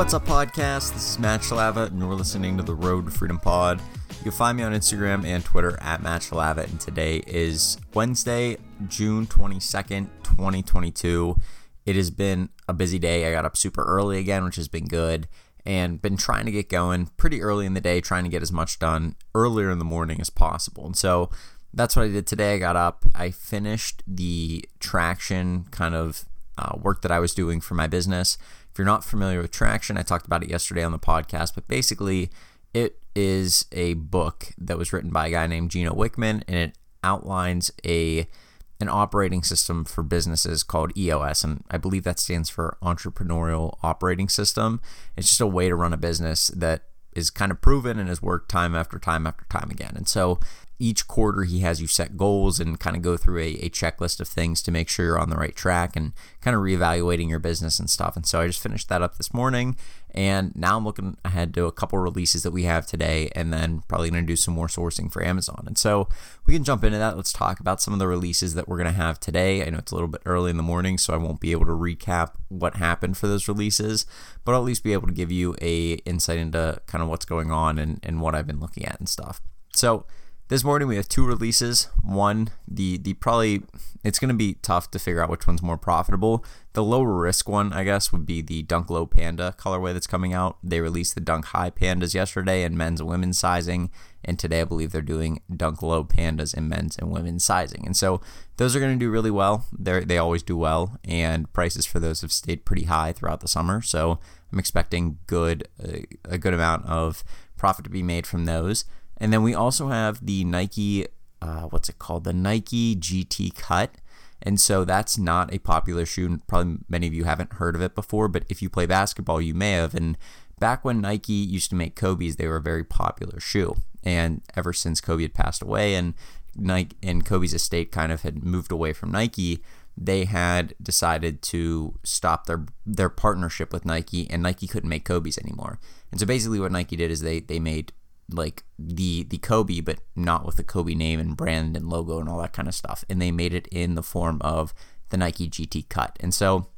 What's up, podcast? This is Matt Shalava, and you're listening to the Road to Freedom Pod. You can find me on Instagram and Twitter at Matt Shalava, and today is Wednesday, June 22nd, 2022. It has been a busy day. I got up super early again, which has been good, and been trying to get going pretty early in the day, trying to get as much done earlier in the morning as possible. And so that's what I did today. I got up, I finished the traction kind of uh, work that I was doing for my business. You're not familiar with Traction, I talked about it yesterday on the podcast, but basically, it is a book that was written by a guy named Gino Wickman, and it outlines a an operating system for businesses called EOS, and I believe that stands for Entrepreneurial Operating System. It's just a way to run a business that is kind of proven and has worked time after time after time again. And so each quarter he has you set goals and kind of go through a, a, checklist of things to make sure you're on the right track and kind of reevaluating your business and stuff. And so I just finished that up this morning and now I'm looking ahead to a couple releases that we have today and then probably going to do some more sourcing for Amazon. And so we can jump into that. Let's talk about some of the releases that we're going to have today. I know it's a little bit early in the morning, so I won't be able to recap what happened for those releases, but I'll at least be able to give you a insight into kind of what's going on and, and what I've been looking at and stuff. So this morning we have two releases. One, the the probably it's going to be tough to figure out which one's more profitable. The lower risk one, I guess, would be the Dunk Low Panda colorway that's coming out. They released the Dunk High Pandas yesterday in men's and women's sizing, and today I believe they're doing Dunk Low Pandas in men's and women's sizing. And so those are going to do really well. They they always do well, and prices for those have stayed pretty high throughout the summer. So I'm expecting good uh, a good amount of profit to be made from those. And then we also have the Nike, uh, what's it called? The Nike GT Cut. And so that's not a popular shoe. Probably many of you haven't heard of it before, but if you play basketball, you may have. And back when Nike used to make Kobe's, they were a very popular shoe. And ever since Kobe had passed away and Nike and Kobe's estate kind of had moved away from Nike, they had decided to stop their their partnership with Nike, and Nike couldn't make Kobe's anymore. And so basically, what Nike did is they they made like the the Kobe, but not with the Kobe name and brand and logo and all that kind of stuff. And they made it in the form of the Nike GT Cut. And so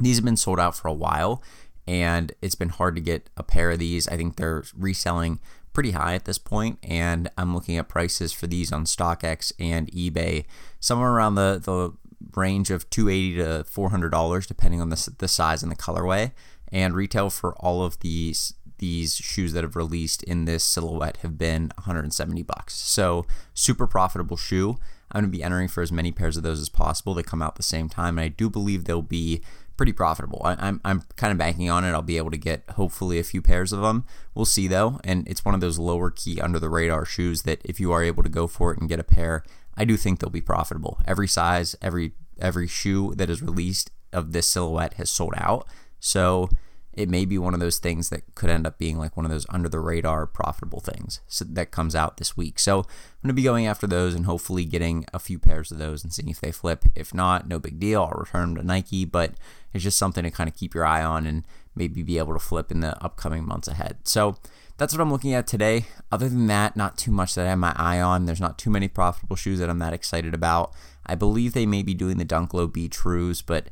these have been sold out for a while, and it's been hard to get a pair of these. I think they're reselling pretty high at this point, and I'm looking at prices for these on StockX and eBay, somewhere around the the range of 280 to 400 dollars, depending on the the size and the colorway. And retail for all of these these shoes that have released in this silhouette have been 170 bucks. So super profitable shoe. I'm going to be entering for as many pairs of those as possible. They come out the same time, and I do believe they'll be pretty profitable. I, am I'm, I'm kind of banking on it. I'll be able to get hopefully a few pairs of them. We'll see though, and it's one of those lower key under the radar shoes that if you are able to go for it and get a pair, I do think they'll be profitable. Every size, every every shoe that is released of this silhouette has sold out. So it may be one of those things that could end up being like one of those under the radar profitable things that comes out this week. So I'm going to be going after those and hopefully getting a few pairs of those and seeing if they flip. If not, no big deal. I'll return them to Nike, but it's just something to kind of keep your eye on and maybe be able to flip in the upcoming months ahead. So that's what I'm looking at today. Other than that, not too much that I have my eye on. There's not too many profitable shoes that I'm that excited about. I believe they may be doing the Dunk Low Be Trues, but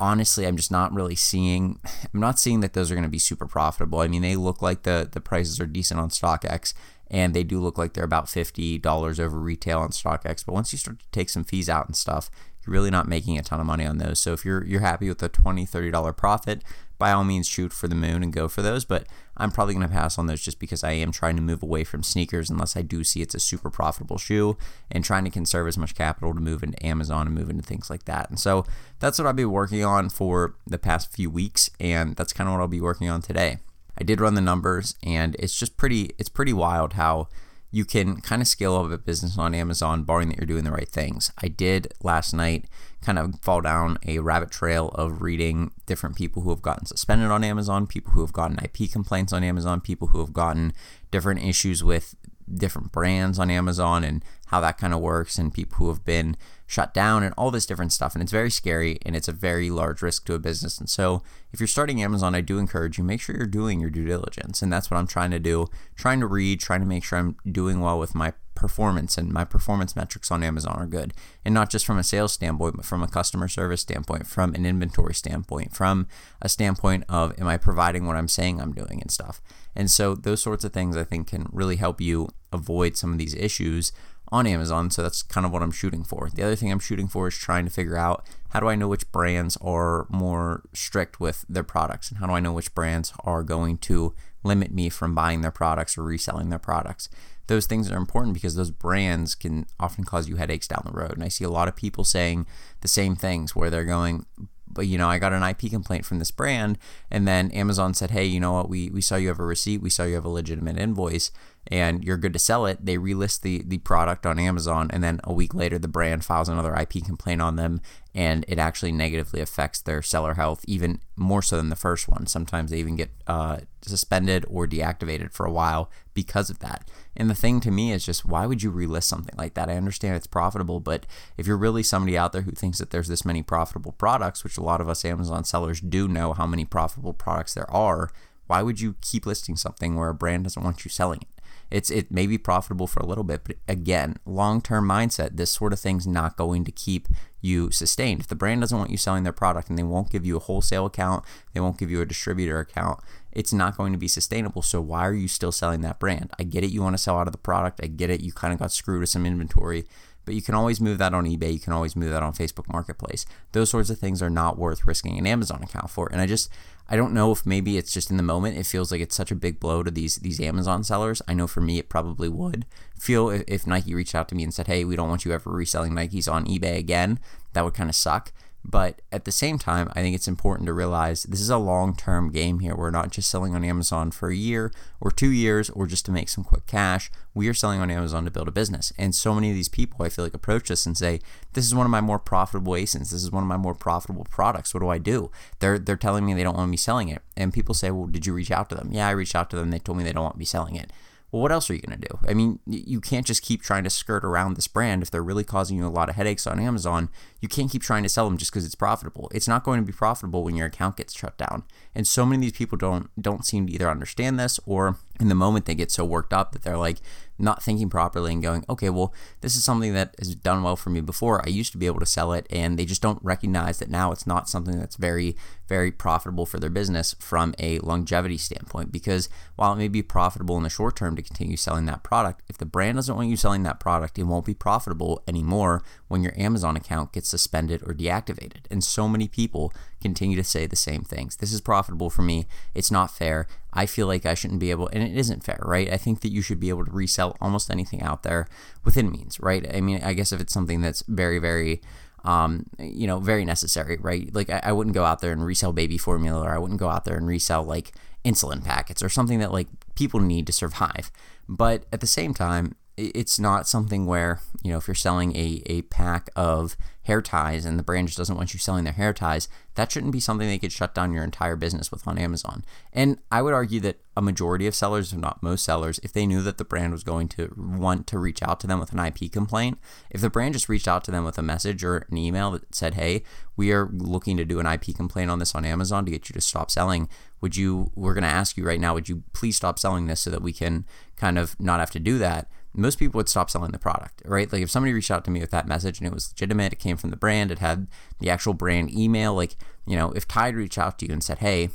honestly, I'm just not really seeing. I'm not seeing that those are going to be super profitable. I mean, they look like the the prices are decent on StockX, and they do look like they're about fifty dollars over retail on StockX. But once you start to take some fees out and stuff, you're really not making a ton of money on those. So if you're you're happy with a 20 30 dollar profit, by all means shoot for the moon and go for those. But I'm probably going to pass on those just because I am trying to move away from sneakers unless I do see it's a super profitable shoe and trying to conserve as much capital to move into Amazon and move into things like that. And so that's what I've been working on for the past few weeks, and that's kind of what I'll be working on today. I did run the numbers, and it's just pretty it's pretty wild how you can kind of scale up a business on Amazon, barring that you're doing the right things. I did last night kind of fall down a rabbit trail of reading different people who have gotten suspended on Amazon, people who have gotten IP complaints on Amazon, people who have gotten different issues with different brands on Amazon and how that kind of works, and people who have been shut down and all this different stuff. And it's very scary and it's a very large risk to a business. And so, if you're starting Amazon, I do encourage you make sure you're doing your due diligence. And that's what I'm trying to do, trying to read, trying to make sure I'm doing well with my performance and my performance metrics on Amazon are good. And not just from a sales standpoint, but from a customer service standpoint, from an inventory standpoint, from a standpoint of am I providing what I'm saying I'm doing and stuff. And so those sorts of things I think can really help you avoid some of these issues on Amazon. So that's kind of what I'm shooting for. The other thing I'm shooting for is trying to figure out how do I know which brands are more strict with their products and how do I know which brands are going to limit me from buying their products or reselling their products. Those things are important because those brands can often cause you headaches down the road. And I see a lot of people saying the same things where they're going, but you know, I got an IP complaint from this brand, and then Amazon said, hey, you know what, we, we saw you have a receipt, we saw you have a legitimate invoice, and you're good to sell it. They relist the, the product on Amazon, and then a week later, the brand files another IP complaint on them, and it actually negatively affects their seller health even more so than the first one. Sometimes they even get uh, suspended or deactivated for a while because of that. And the thing to me is just why would you relist something like that? I understand it's profitable, but if you're really somebody out there who thinks that there's this many profitable products, which a lot of us Amazon sellers do know how many profitable products there are, why would you keep listing something where a brand doesn't want you selling it? It's it may be profitable for a little bit, but again, long-term mindset, this sort of thing's not going to keep you sustained. If the brand doesn't want you selling their product and they won't give you a wholesale account, they won't give you a distributor account, it's not going to be sustainable. So why are you still selling that brand? I get it, you want to sell out of the product. I get it, you kind of got screwed with some inventory, but you can always move that on eBay. You can always move that on Facebook Marketplace. Those sorts of things are not worth risking an Amazon account for. And I just I don't know if maybe it's just in the moment it feels like it's such a big blow to these these Amazon sellers. I know for me it probably would feel if, if Nike reached out to me and said, "Hey, we don't want you ever reselling Nikes on eBay again." That would kind of suck. But at the same time, I think it's important to realize this is a long term game here. We're not just selling on Amazon for a year or two years or just to make some quick cash. We are selling on Amazon to build a business. And so many of these people, I feel like, approach us and say, This is one of my more profitable ASINs. This is one of my more profitable products. What do I do? They're, they're telling me they don't want me selling it. And people say, Well, did you reach out to them? Yeah, I reached out to them. They told me they don't want me selling it well, what else are you going to do? I mean, you can't just keep trying to skirt around this brand if they're really causing you a lot of headaches on Amazon. You can't keep trying to sell them just because it's profitable. It's not going to be profitable when your account gets shut down. And so many of these people don't don't seem to either understand this or in the moment they get so worked up that they're like not thinking properly and going, okay, well, this is something that has done well for me before. I used to be able to sell it, and they just don't recognize that now it's not something that's very, very profitable for their business from a longevity standpoint. Because while it may be profitable in the short term to continue selling that product, if the brand doesn't want you selling that product, it won't be profitable anymore when your Amazon account gets suspended or deactivated. And so many people continue to say the same things. This is profitable for me. It's not fair. I feel like I shouldn't be able, and it isn't fair, right? I think that you should be able to resell almost anything out there within means, right? I mean, I guess if it's something that's very, very, um, you know, very necessary, right? Like I, I wouldn't go out there and resell baby formula, or I wouldn't go out there and resell like insulin packets or something that like people need to survive. But at the same time, it's not something where you know if you're selling a, a pack of hair ties and the brand just doesn't want you selling their hair ties that shouldn't be something they could shut down your entire business with on amazon. And i would argue that a majority of sellers if not most sellers if they knew that the brand was going to want to reach out to them with an ip complaint if the brand just reached out to them with a message or an email that said hey we are looking to do an ip complaint on this on amazon to get you to stop selling. Would you we're going to ask you right now would you please stop selling this so that we can kind of not have to do that most people would stop selling the product, right? Like if somebody reached out to me with that message and it was legitimate, it came from the brand, it had the actual brand email, like, you know, if Tide reached out to you and said, hey,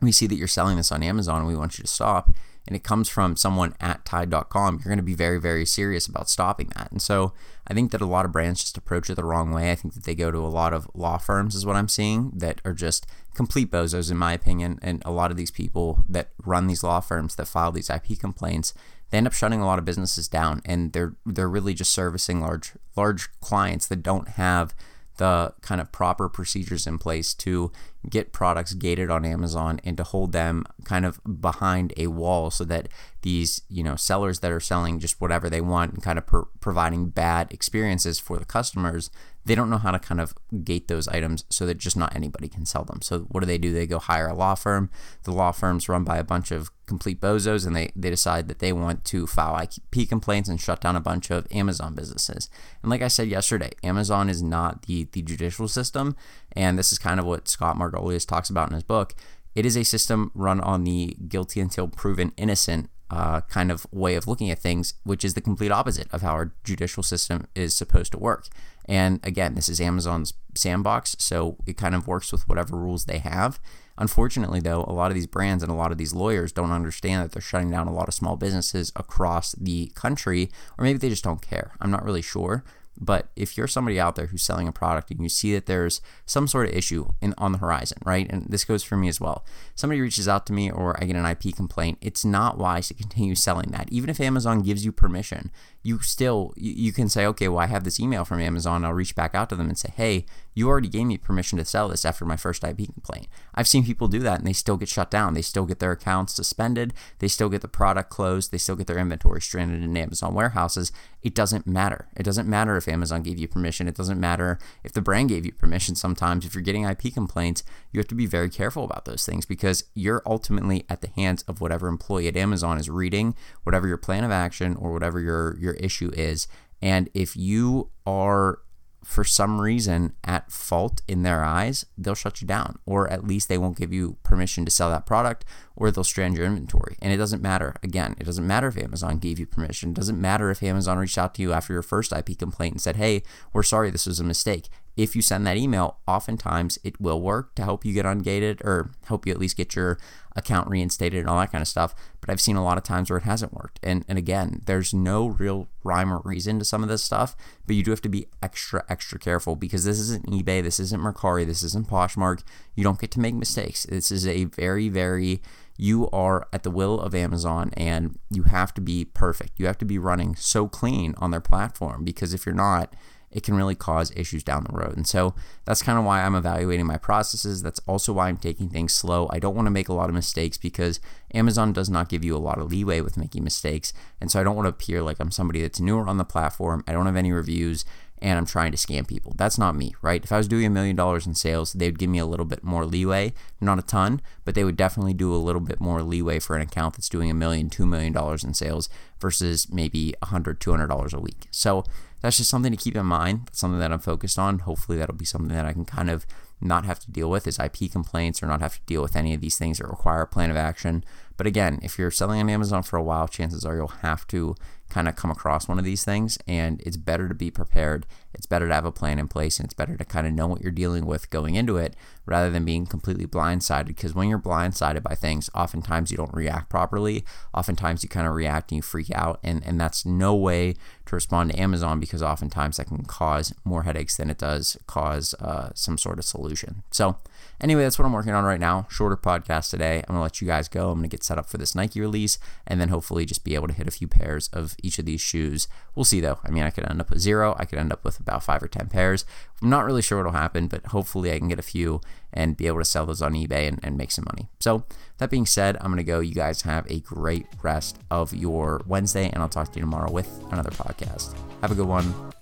we see that you're selling this on Amazon and we want you to stop, and it comes from someone at Tide.com, you're going to be very, very serious about stopping that. And so I think that a lot of brands just approach it the wrong way. I think that they go to a lot of law firms, is what I'm seeing, that are just complete bozos, in my opinion. And a lot of these people that run these law firms that file these IP complaints, they end up shutting a lot of businesses down, and they're they're really just servicing large large clients that don't have the kind of proper procedures in place to get products gated on Amazon and to hold them kind of behind a wall so that these, you know, sellers that are selling just whatever they want and kind of pro- providing bad experiences for the customers, they don't know how to kind of gate those items so that just not anybody can sell them. So what do they do? They go hire a law firm. The law firm's run by a bunch of complete bozos and they, they decide that they want to file IP complaints and shut down a bunch of Amazon businesses. And like I said yesterday, Amazon is not the, the judicial system. And this is kind of what Scott Margolius talks about in his book. It is a system run on the guilty until proven innocent uh, kind of way of looking at things, which is the complete opposite of how our judicial system is supposed to work. And again, this is Amazon's sandbox, so it kind of works with whatever rules they have. Unfortunately, though, a lot of these brands and a lot of these lawyers don't understand that they're shutting down a lot of small businesses across the country, or maybe they just don't care. I'm not really sure. But if you're somebody out there who's selling a product and you see that there's some sort of issue in, on the horizon, right? And this goes for me as well. Somebody reaches out to me or I get an IP complaint, it's not wise to continue selling that. Even if Amazon gives you permission, you still you can say, okay, well, I have this email from Amazon. I'll reach back out to them and say, hey, you already gave me permission to sell this after my first IP complaint. I've seen people do that and they still get shut down. They still get their accounts suspended. They still get the product closed. They still get their inventory stranded in Amazon warehouses. It doesn't matter. It doesn't matter if Amazon gave you permission. It doesn't matter if the brand gave you permission. Sometimes, if you're getting IP complaints, you have to be very careful about those things because you're ultimately at the hands of whatever employee at Amazon is reading, whatever your plan of action or whatever your, your issue is. And if you are for some reason at fault in their eyes, they'll shut you down, or at least they won't give you permission to sell that product, or they'll strand your inventory. And it doesn't matter. Again, it doesn't matter if Amazon gave you permission. It doesn't matter if Amazon reached out to you after your first IP complaint and said, hey, we're sorry, this was a mistake. If you send that email, oftentimes it will work to help you get ungated or help you at least get your account reinstated and all that kind of stuff. But I've seen a lot of times where it hasn't worked. And, and again, there's no real rhyme or reason to some of this stuff, but you do have to be extra, extra careful because this isn't eBay, this isn't Mercari, this isn't Poshmark. You don't get to make mistakes. This is a very, very you are at the will of Amazon and you have to be perfect. You have to be running so clean on their platform because if you're not, it can really cause issues down the road. And so that's kind of why I'm evaluating my processes. That's also why I'm taking things slow. I don't want to make a lot of mistakes because Amazon does not give you a lot of leeway with making mistakes. And so I don't want to appear like I'm somebody that's newer on the platform. I don't have any reviews and I'm trying to scam people. That's not me, right? If I was doing a million dollars in sales, they would give me a little bit more leeway, not a ton, but they would definitely do a little bit more leeway for an account that's doing a million, two million dollars in sales versus maybe a hundred, two hundred dollars a week. So that's just something to keep in mind. Something that I'm focused on. Hopefully, that'll be something that I can kind of not have to deal with is IP complaints or not have to deal with any of these things that require a plan of action. But again, if you're selling on Amazon for a while, chances are you'll have to kind of come across one of these things and it's better to be prepared. It's better to have a plan in place and it's better to kind of know what you're dealing with going into it rather than being completely blindsided because when you're blindsided by things, oftentimes you don't react properly. Oftentimes you kind of react and you freak out and and that's no way to respond to Amazon because oftentimes that can cause more headaches than it does cause uh, some sort of solution. So Anyway, that's what I'm working on right now. Shorter podcast today. I'm going to let you guys go. I'm going to get set up for this Nike release and then hopefully just be able to hit a few pairs of each of these shoes. We'll see though. I mean, I could end up with zero. I could end up with about five or 10 pairs. I'm not really sure what'll happen, but hopefully I can get a few and be able to sell those on eBay and, and make some money. So, that being said, I'm going to go. You guys have a great rest of your Wednesday, and I'll talk to you tomorrow with another podcast. Have a good one.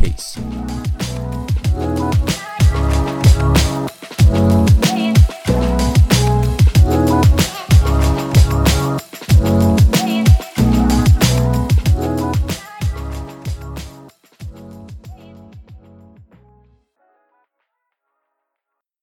Peace.